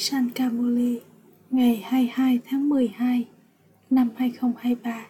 Sankamuli ngày 22 tháng 12 năm 2023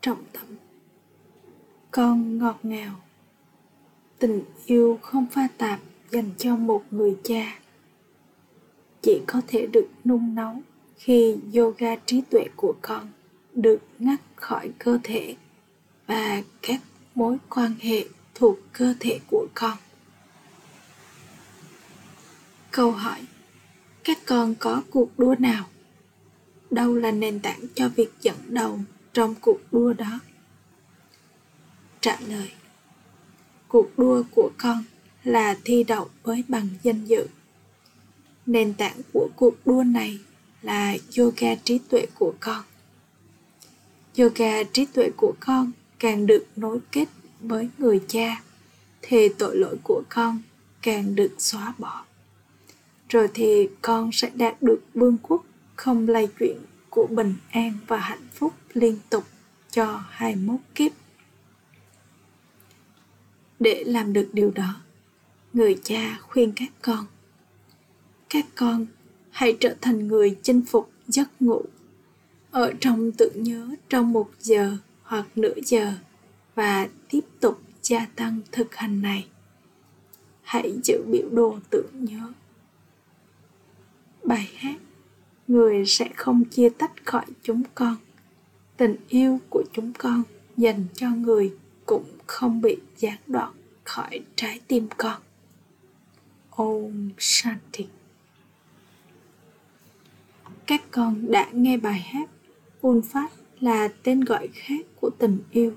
Trọng tâm. Con ngọt ngào. Tình yêu không pha tạp dành cho một người cha. Chỉ có thể được nung nấu khi yoga trí tuệ của con được ngắt khỏi cơ thể và các mối quan hệ thuộc cơ thể của con. Câu hỏi các con có cuộc đua nào? Đâu là nền tảng cho việc dẫn đầu trong cuộc đua đó? Trả lời, cuộc đua của con là thi đậu với bằng danh dự. Nền tảng của cuộc đua này là yoga trí tuệ của con. Yoga trí tuệ của con càng được nối kết với người cha, thì tội lỗi của con càng được xóa bỏ rồi thì con sẽ đạt được vương quốc không lay chuyển của bình an và hạnh phúc liên tục cho 21 kiếp. Để làm được điều đó, người cha khuyên các con các con hãy trở thành người chinh phục giấc ngủ ở trong tự nhớ trong một giờ hoặc nửa giờ và tiếp tục gia tăng thực hành này hãy giữ biểu đồ tưởng nhớ bài hát, người sẽ không chia tách khỏi chúng con. Tình yêu của chúng con dành cho người cũng không bị gián đoạn khỏi trái tim con. Om shanti. Các con đã nghe bài hát Ulfat là tên gọi khác của tình yêu.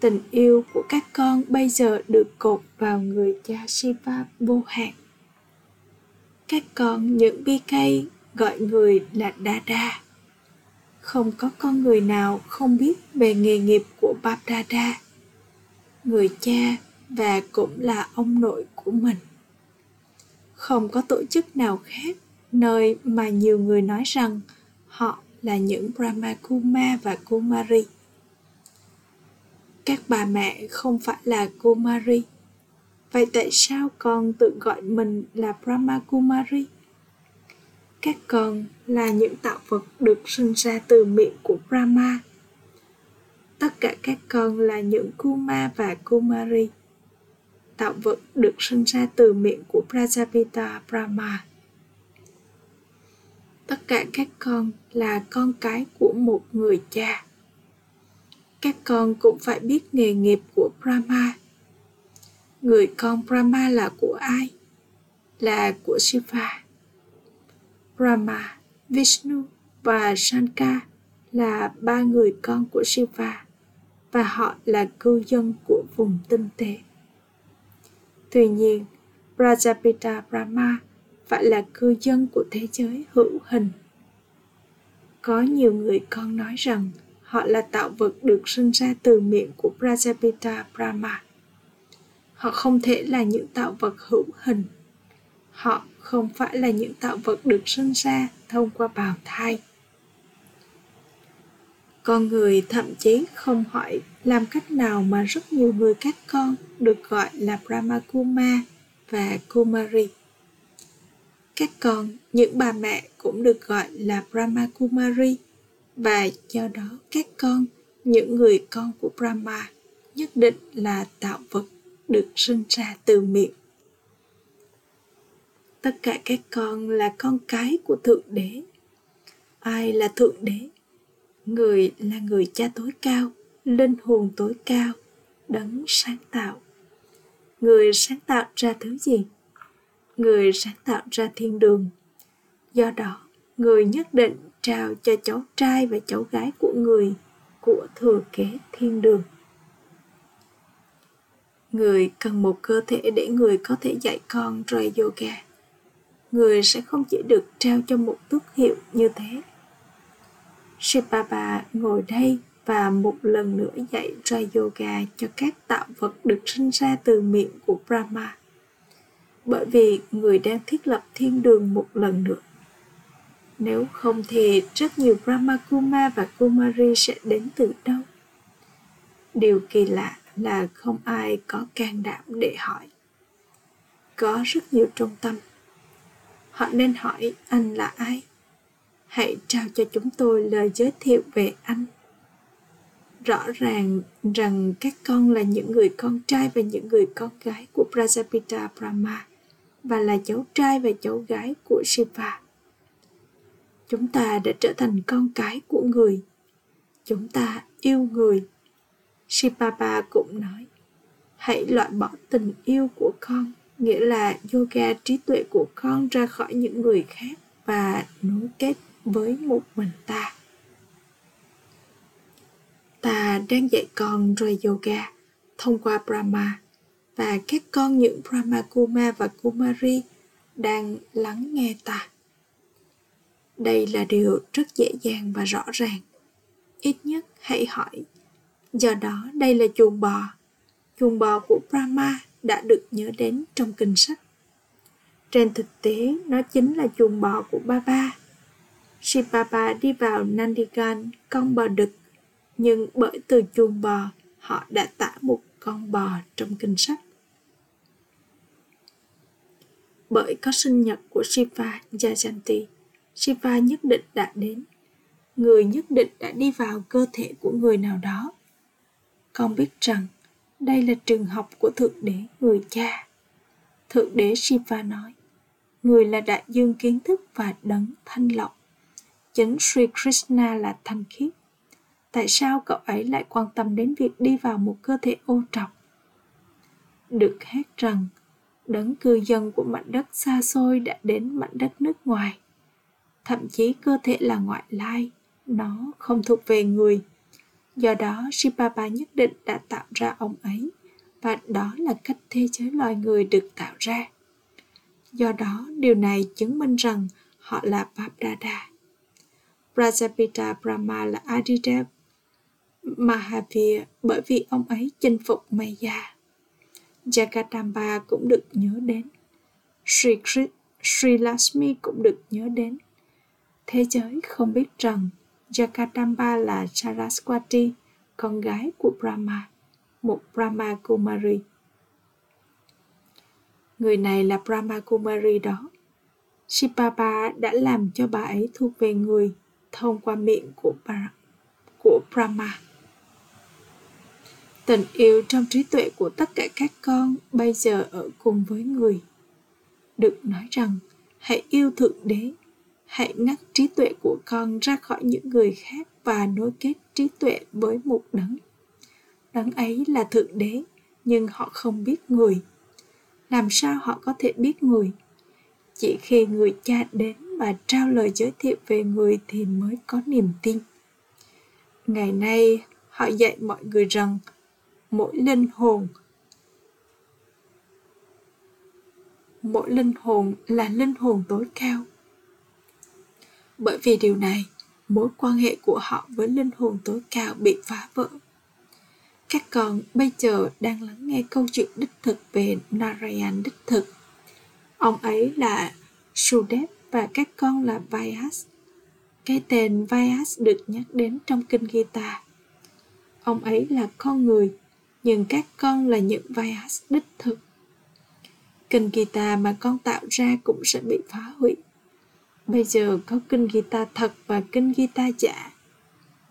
Tình yêu của các con bây giờ được cột vào người cha Shiva vô hạn các con những bi cây gọi người là Dada. Không có con người nào không biết về nghề nghiệp của Bap Dada, người cha và cũng là ông nội của mình. Không có tổ chức nào khác nơi mà nhiều người nói rằng họ là những Brahma Kuma và Kumari. Các bà mẹ không phải là Kumari Vậy tại sao con tự gọi mình là Brahma Kumari? Các con là những tạo vật được sinh ra từ miệng của Brahma. Tất cả các con là những Kuma và Kumari. Tạo vật được sinh ra từ miệng của Prajapita Brahma. Tất cả các con là con cái của một người cha. Các con cũng phải biết nghề nghiệp của Brahma người con Brahma là của ai? Là của Shiva. Brahma, Vishnu và Shankar là ba người con của Shiva và họ là cư dân của vùng tinh tế. Tuy nhiên, Prajapita Brahma phải là cư dân của thế giới hữu hình. Có nhiều người con nói rằng họ là tạo vật được sinh ra từ miệng của Prajapita Brahma họ không thể là những tạo vật hữu hình họ không phải là những tạo vật được sinh ra thông qua bào thai con người thậm chí không hỏi làm cách nào mà rất nhiều người các con được gọi là Brahma Kuma và Kumari. Các con, những bà mẹ cũng được gọi là Brahma Kumari và do đó các con, những người con của Brahma nhất định là tạo vật được sinh ra từ miệng. Tất cả các con là con cái của thượng đế. Ai là thượng đế? Người là người cha tối cao, linh hồn tối cao, đấng sáng tạo. Người sáng tạo ra thứ gì? Người sáng tạo ra thiên đường. Do đó, người nhất định trao cho cháu trai và cháu gái của người, của thừa kế thiên đường người cần một cơ thể để người có thể dạy con rời yoga người sẽ không chỉ được trao cho một tước hiệu như thế Shibaba ngồi đây và một lần nữa dạy ra yoga cho các tạo vật được sinh ra từ miệng của Brahma. Bởi vì người đang thiết lập thiên đường một lần nữa. Nếu không thì rất nhiều Brahma Kuma và Kumari sẽ đến từ đâu? Điều kỳ lạ là không ai có can đảm để hỏi có rất nhiều trung tâm họ nên hỏi anh là ai hãy trao cho chúng tôi lời giới thiệu về anh rõ ràng rằng các con là những người con trai và những người con gái của Prajapita Brahma và là cháu trai và cháu gái của Shiva. Chúng ta đã trở thành con cái của người. Chúng ta yêu người. Shivapa cũng nói, hãy loại bỏ tình yêu của con, nghĩa là yoga trí tuệ của con ra khỏi những người khác và nối kết với một mình ta ta đang dạy con rồi yoga thông qua Brahma và các con những Brahma Kuma và Kumari đang lắng nghe ta. Đây là điều rất dễ dàng và rõ ràng. Ít nhất hãy hỏi. Do đó đây là chuồng bò. Chuồng bò của Brahma đã được nhớ đến trong kinh sách. Trên thực tế, nó chính là chuồng bò của Baba. Shivapa đi vào Nandigan, con bò đực nhưng bởi từ chuồng bò họ đã tả một con bò trong kinh sách bởi có sinh nhật của Shiva Jayanti, Shiva nhất định đã đến. Người nhất định đã đi vào cơ thể của người nào đó. Con biết rằng đây là trường học của Thượng Đế người cha. Thượng Đế Shiva nói, người là đại dương kiến thức và đấng thanh lọc. Chính Sri Krishna là thanh khiết tại sao cậu ấy lại quan tâm đến việc đi vào một cơ thể ô trọc được hát rằng đấng cư dân của mảnh đất xa xôi đã đến mảnh đất nước ngoài thậm chí cơ thể là ngoại lai nó không thuộc về người do đó Shibaba nhất định đã tạo ra ông ấy và đó là cách thế giới loài người được tạo ra do đó điều này chứng minh rằng họ là Babdada Prajapita Brahma là Adidev Mahavir bởi vì ông ấy chinh phục Maya. Jagadamba cũng được nhớ đến. Sri, Sri Lashmi cũng được nhớ đến. Thế giới không biết rằng Jagadamba là Saraswati, con gái của Brahma, một Brahma Kumari. Người này là Brahma Kumari đó. Shipapa đã làm cho bà ấy thuộc về người thông qua miệng của, của Brahma. Tình yêu trong trí tuệ của tất cả các con bây giờ ở cùng với người. Được nói rằng, hãy yêu Thượng Đế, hãy ngắt trí tuệ của con ra khỏi những người khác và nối kết trí tuệ với một đấng. Đấng ấy là Thượng Đế, nhưng họ không biết người. Làm sao họ có thể biết người? Chỉ khi người cha đến và trao lời giới thiệu về người thì mới có niềm tin. Ngày nay, họ dạy mọi người rằng mỗi linh hồn mỗi linh hồn là linh hồn tối cao bởi vì điều này, mối quan hệ của họ với linh hồn tối cao bị phá vỡ các con bây giờ đang lắng nghe câu chuyện đích thực về Narayan đích thực ông ấy là Sudev và các con là Vyas cái tên Vyas được nhắc đến trong kinh Gita ông ấy là con người, nhưng các con là những Vyas đích thực. Kinh Gita mà con tạo ra cũng sẽ bị phá hủy. Bây giờ có kinh guitar thật và kinh guitar giả.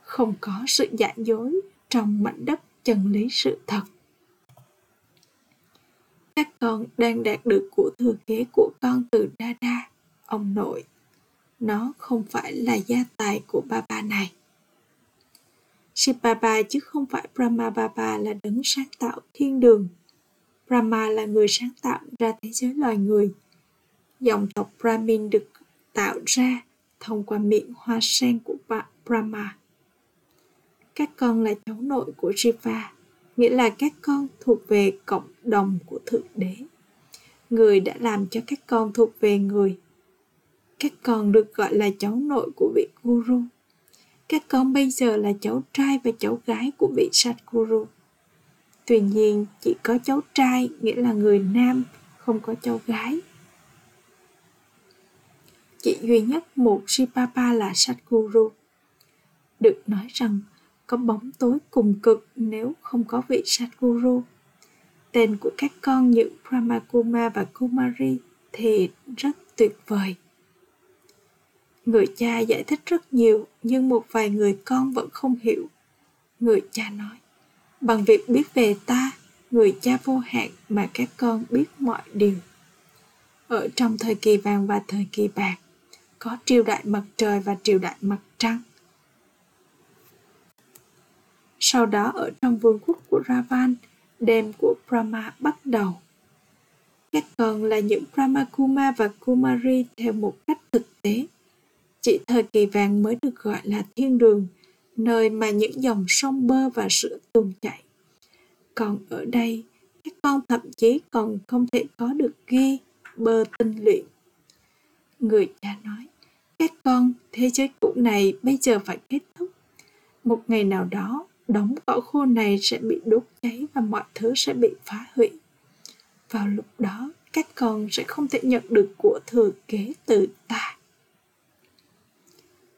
Không có sự giả dối trong mảnh đất chân lý sự thật. Các con đang đạt được của thừa kế của con từ Dada, ông nội. Nó không phải là gia tài của ba ba này. Shivaba chứ không phải Brahma Baba là đấng sáng tạo thiên đường. Brahma là người sáng tạo ra thế giới loài người. Dòng tộc Brahmin được tạo ra thông qua miệng hoa sen của Brahma. Các con là cháu nội của Shiva, nghĩa là các con thuộc về cộng đồng của Thượng Đế. Người đã làm cho các con thuộc về người. Các con được gọi là cháu nội của vị Guru các con bây giờ là cháu trai và cháu gái của vị Satguru. Tuy nhiên, chỉ có cháu trai nghĩa là người nam, không có cháu gái. Chỉ duy nhất một Sipapa là Satguru. Được nói rằng có bóng tối cùng cực nếu không có vị Satguru. Tên của các con như Brahmakuma và Kumari thì rất tuyệt vời. Người cha giải thích rất nhiều nhưng một vài người con vẫn không hiểu. Người cha nói, bằng việc biết về ta, người cha vô hạn mà các con biết mọi điều. Ở trong thời kỳ vàng và thời kỳ bạc, có triều đại mặt trời và triều đại mặt trăng. Sau đó ở trong vương quốc của Ravan, đêm của Brahma bắt đầu. Các con là những Brahma Kuma và Kumari theo một cách thực tế. Chỉ thời kỳ vàng mới được gọi là thiên đường, nơi mà những dòng sông bơ và sữa tuôn chảy. Còn ở đây, các con thậm chí còn không thể có được ghi bơ tinh luyện. Người cha nói, các con, thế giới cũ này bây giờ phải kết thúc. Một ngày nào đó, đống cỏ khô này sẽ bị đốt cháy và mọi thứ sẽ bị phá hủy. Vào lúc đó, các con sẽ không thể nhận được của thừa kế từ ta.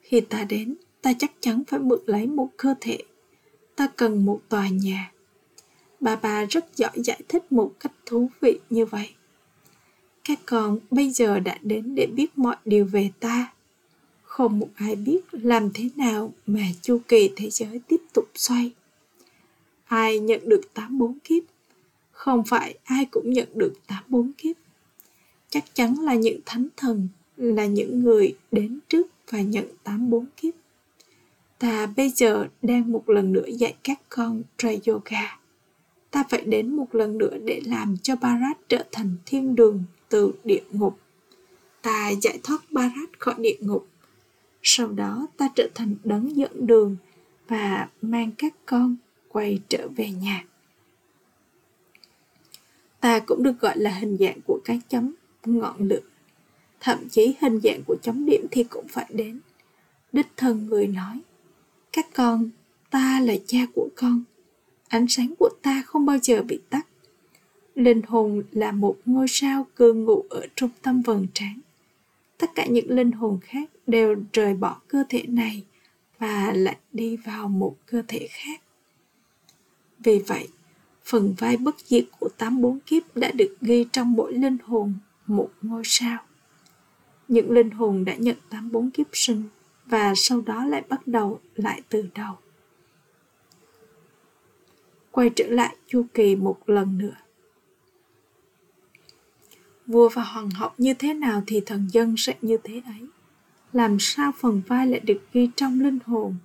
Khi ta đến, ta chắc chắn phải mượn lấy một cơ thể. Ta cần một tòa nhà. Bà bà rất giỏi giải thích một cách thú vị như vậy. Các con bây giờ đã đến để biết mọi điều về ta. Không một ai biết làm thế nào mà chu kỳ thế giới tiếp tục xoay. Ai nhận được tám bốn kiếp? Không phải ai cũng nhận được tám bốn kiếp. Chắc chắn là những thánh thần, là những người đến trước và nhận tám bốn kiếp. Ta bây giờ đang một lần nữa dạy các con Tra Yoga. Ta phải đến một lần nữa để làm cho Bharat trở thành thiên đường từ địa ngục. Ta giải thoát Barat khỏi địa ngục. Sau đó ta trở thành đấng dẫn đường và mang các con quay trở về nhà. Ta cũng được gọi là hình dạng của cái chấm ngọn lửa. Thậm chí hình dạng của chấm điểm thì cũng phải đến. Đích thân người nói, các con, ta là cha của con. Ánh sáng của ta không bao giờ bị tắt. Linh hồn là một ngôi sao cư ngụ ở trung tâm vầng trán. Tất cả những linh hồn khác đều rời bỏ cơ thể này và lại đi vào một cơ thể khác. Vì vậy, phần vai bất diệt của tám bốn kiếp đã được ghi trong mỗi linh hồn một ngôi sao. Những linh hồn đã nhận tám bốn kiếp sinh và sau đó lại bắt đầu lại từ đầu. Quay trở lại chu kỳ một lần nữa. Vua và hoàng hậu như thế nào thì thần dân sẽ như thế ấy. Làm sao phần vai lại được ghi trong linh hồn?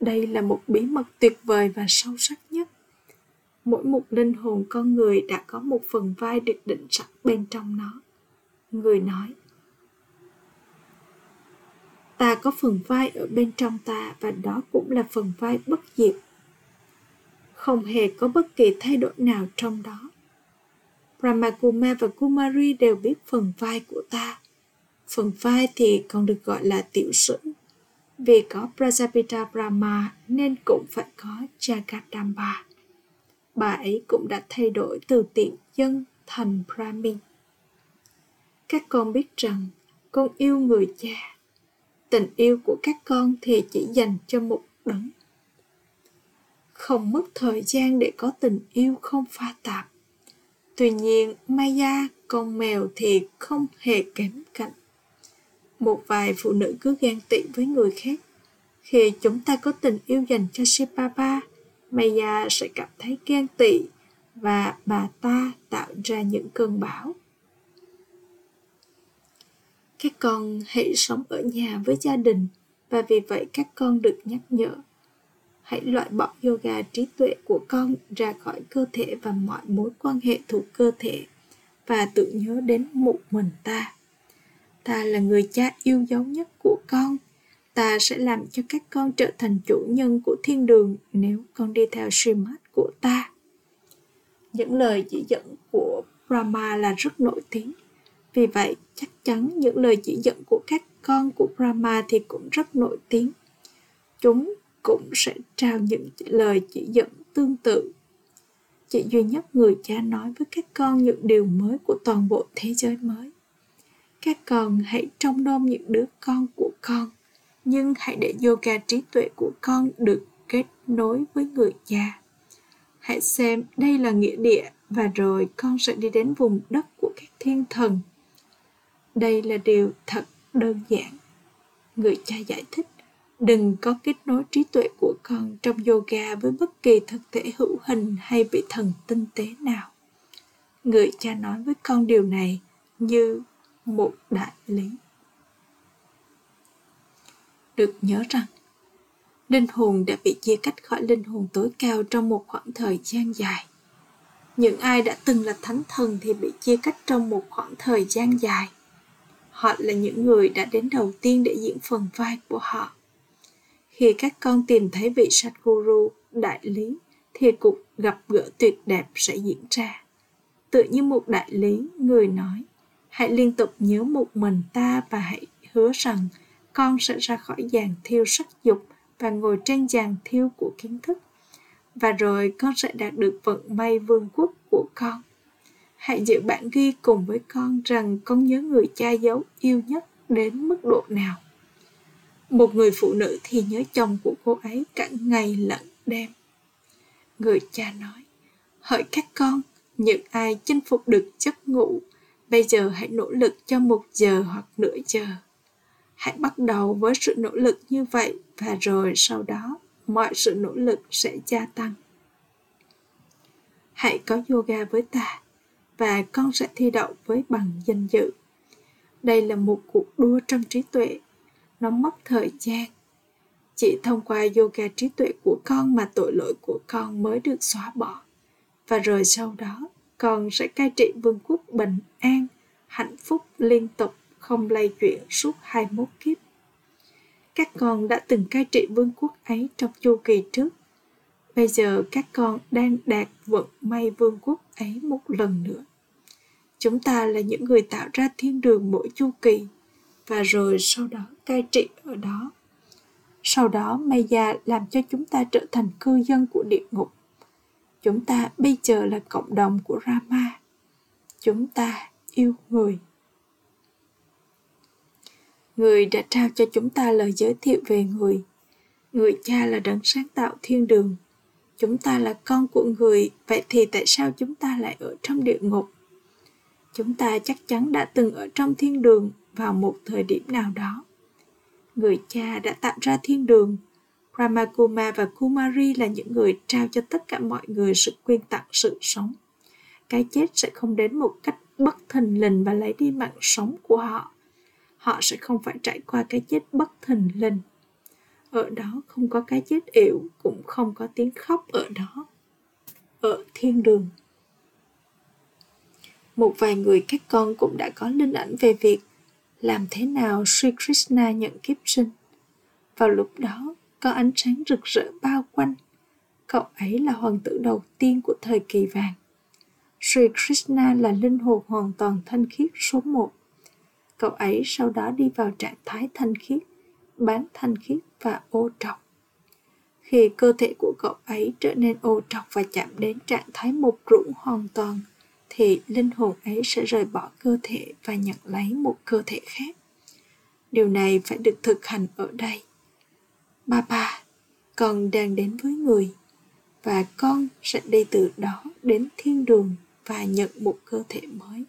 Đây là một bí mật tuyệt vời và sâu sắc nhất. Mỗi một linh hồn con người đã có một phần vai được định sẵn bên trong nó. Người nói, ta có phần vai ở bên trong ta và đó cũng là phần vai bất diệt. Không hề có bất kỳ thay đổi nào trong đó. Ramakuma và Kumari đều biết phần vai của ta. Phần vai thì còn được gọi là tiểu sử. Vì có Prajapita Brahma nên cũng phải có Jagadamba. Bà ấy cũng đã thay đổi từ tiện dân thành Brahmin. Các con biết rằng con yêu người cha. Tình yêu của các con thì chỉ dành cho một đấng. Không mất thời gian để có tình yêu không pha tạp Tuy nhiên, Maya, con mèo thì không hề kém cạnh. Một vài phụ nữ cứ ghen tị với người khác. Khi chúng ta có tình yêu dành cho Shipapa, Maya sẽ cảm thấy ghen tị và bà ta tạo ra những cơn bão. Các con hãy sống ở nhà với gia đình và vì vậy các con được nhắc nhở hãy loại bỏ yoga trí tuệ của con ra khỏi cơ thể và mọi mối quan hệ thuộc cơ thể và tự nhớ đến một mình ta. Ta là người cha yêu dấu nhất của con. Ta sẽ làm cho các con trở thành chủ nhân của thiên đường nếu con đi theo Srimad của ta. Những lời chỉ dẫn của Brahma là rất nổi tiếng. Vì vậy, chắc chắn những lời chỉ dẫn của các con của Brahma thì cũng rất nổi tiếng. Chúng cũng sẽ trao những lời chỉ dẫn tương tự. Chỉ duy nhất người cha nói với các con những điều mới của toàn bộ thế giới mới. Các con hãy trông nom những đứa con của con, nhưng hãy để yoga trí tuệ của con được kết nối với người cha. Hãy xem đây là nghĩa địa và rồi con sẽ đi đến vùng đất của các thiên thần. đây là điều thật đơn giản người cha giải thích đừng có kết nối trí tuệ của con trong yoga với bất kỳ thực thể hữu hình hay vị thần tinh tế nào. Người cha nói với con điều này như một đại lý. Được nhớ rằng, linh hồn đã bị chia cách khỏi linh hồn tối cao trong một khoảng thời gian dài. Những ai đã từng là thánh thần thì bị chia cách trong một khoảng thời gian dài. Họ là những người đã đến đầu tiên để diễn phần vai của họ khi các con tìm thấy vị Sadhguru, đại lý, thì cuộc gặp gỡ tuyệt đẹp sẽ diễn ra. Tự như một đại lý, người nói, hãy liên tục nhớ một mình ta và hãy hứa rằng con sẽ ra khỏi giàn thiêu sắc dục và ngồi trên giàn thiêu của kiến thức, và rồi con sẽ đạt được vận may vương quốc của con. Hãy giữ bản ghi cùng với con rằng con nhớ người cha dấu yêu nhất đến mức độ nào một người phụ nữ thì nhớ chồng của cô ấy cả ngày lẫn đêm. Người cha nói, hỡi các con, những ai chinh phục được giấc ngủ, bây giờ hãy nỗ lực cho một giờ hoặc nửa giờ. Hãy bắt đầu với sự nỗ lực như vậy và rồi sau đó mọi sự nỗ lực sẽ gia tăng. Hãy có yoga với ta và con sẽ thi đậu với bằng danh dự. Đây là một cuộc đua trong trí tuệ nó mất thời gian chỉ thông qua yoga trí tuệ của con mà tội lỗi của con mới được xóa bỏ và rồi sau đó, con sẽ cai trị vương quốc bình an, hạnh phúc liên tục, không lay chuyển suốt 21 kiếp. Các con đã từng cai trị vương quốc ấy trong chu kỳ trước. Bây giờ các con đang đạt vận may vương quốc ấy một lần nữa. Chúng ta là những người tạo ra thiên đường mỗi chu kỳ và rồi sau đó cai trị ở đó. Sau đó Maya làm cho chúng ta trở thành cư dân của địa ngục. Chúng ta bây giờ là cộng đồng của Rama. Chúng ta yêu người người đã trao cho chúng ta lời giới thiệu về người người cha là đấng sáng tạo thiên đường chúng ta là con của người, vậy thì tại sao chúng ta lại ở trong địa ngục chúng ta chắc chắn đã từng ở trong thiên đường vào một thời điểm nào đó. Người cha đã tạo ra thiên đường. Ramakuma và Kumari là những người trao cho tất cả mọi người sự quyên tặng sự sống. Cái chết sẽ không đến một cách bất thình lình và lấy đi mạng sống của họ. Họ sẽ không phải trải qua cái chết bất thình lình. Ở đó không có cái chết yểu, cũng không có tiếng khóc ở đó. Ở thiên đường. Một vài người các con cũng đã có linh ảnh về việc làm thế nào Sri Krishna nhận kiếp sinh. Vào lúc đó, có ánh sáng rực rỡ bao quanh. Cậu ấy là hoàng tử đầu tiên của thời kỳ vàng. Sri Krishna là linh hồn hoàn toàn thanh khiết số một cậu ấy sau đó đi vào trạng thái thanh khiết bán thanh khiết và ô trọc khi cơ thể của cậu ấy trở nên ô trọc và chạm đến trạng thái mục rũ hoàn toàn thì linh hồn ấy sẽ rời bỏ cơ thể và nhận lấy một cơ thể khác. Điều này phải được thực hành ở đây. Ba ba, con đang đến với người và con sẽ đi từ đó đến thiên đường và nhận một cơ thể mới.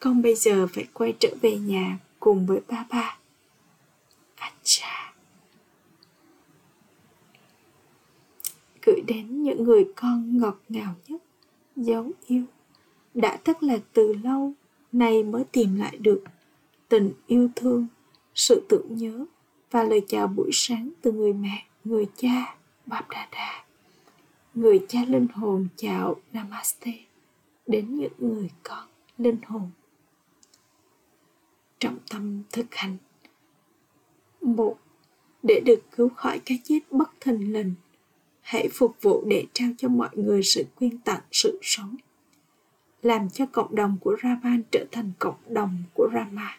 Con bây giờ phải quay trở về nhà cùng với ba ba. Acha. Gửi đến những người con ngọt ngào nhất, Dấu yêu. Đã thất lạc từ lâu, Nay mới tìm lại được Tình yêu thương, Sự tưởng nhớ Và lời chào buổi sáng từ người mẹ, Người cha bạp đà đà Người cha linh hồn chào Namaste Đến những người con linh hồn. Trọng tâm thực hành. Một, để được cứu khỏi cái chết bất thình lình, hãy phục vụ để trao cho mọi người sự quyên tặng sự sống làm cho cộng đồng của Raman trở thành cộng đồng của Rama.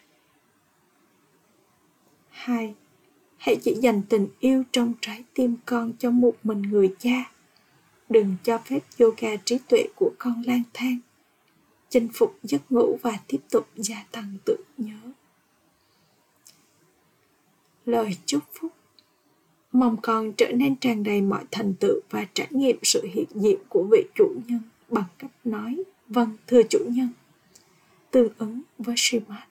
hai, Hãy chỉ dành tình yêu trong trái tim con cho một mình người cha. Đừng cho phép yoga trí tuệ của con lang thang chinh phục giấc ngủ và tiếp tục gia tăng tự nhớ. Lời chúc phúc Mong con trở nên tràn đầy mọi thành tựu và trải nghiệm sự hiện diện của vị chủ nhân bằng cách nói vâng thưa chủ nhân. Tương ứng với Srimad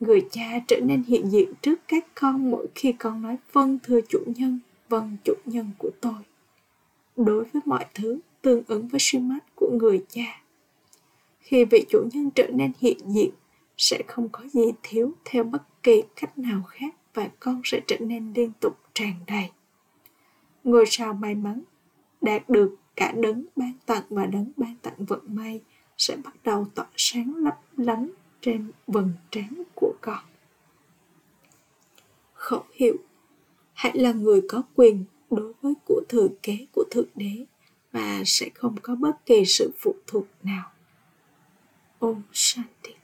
người cha trở nên hiện diện trước các con mỗi khi con nói vâng thưa chủ nhân vâng chủ nhân của tôi. Đối với mọi thứ, tương ứng với suy của người cha, khi vị chủ nhân trở nên hiện diện, sẽ không có gì thiếu theo bất kỳ cách nào khác và con sẽ trở nên liên tục tràn đầy. Ngôi sao may mắn đạt được cả đấng ban tặng và đấng ban tặng vận may sẽ bắt đầu tỏa sáng lấp lánh trên vầng trán của con. Khẩu hiệu, hãy là người có quyền đối với của thừa kế của thượng đế và sẽ không có bất kỳ sự phụ thuộc nào. Om Shanti.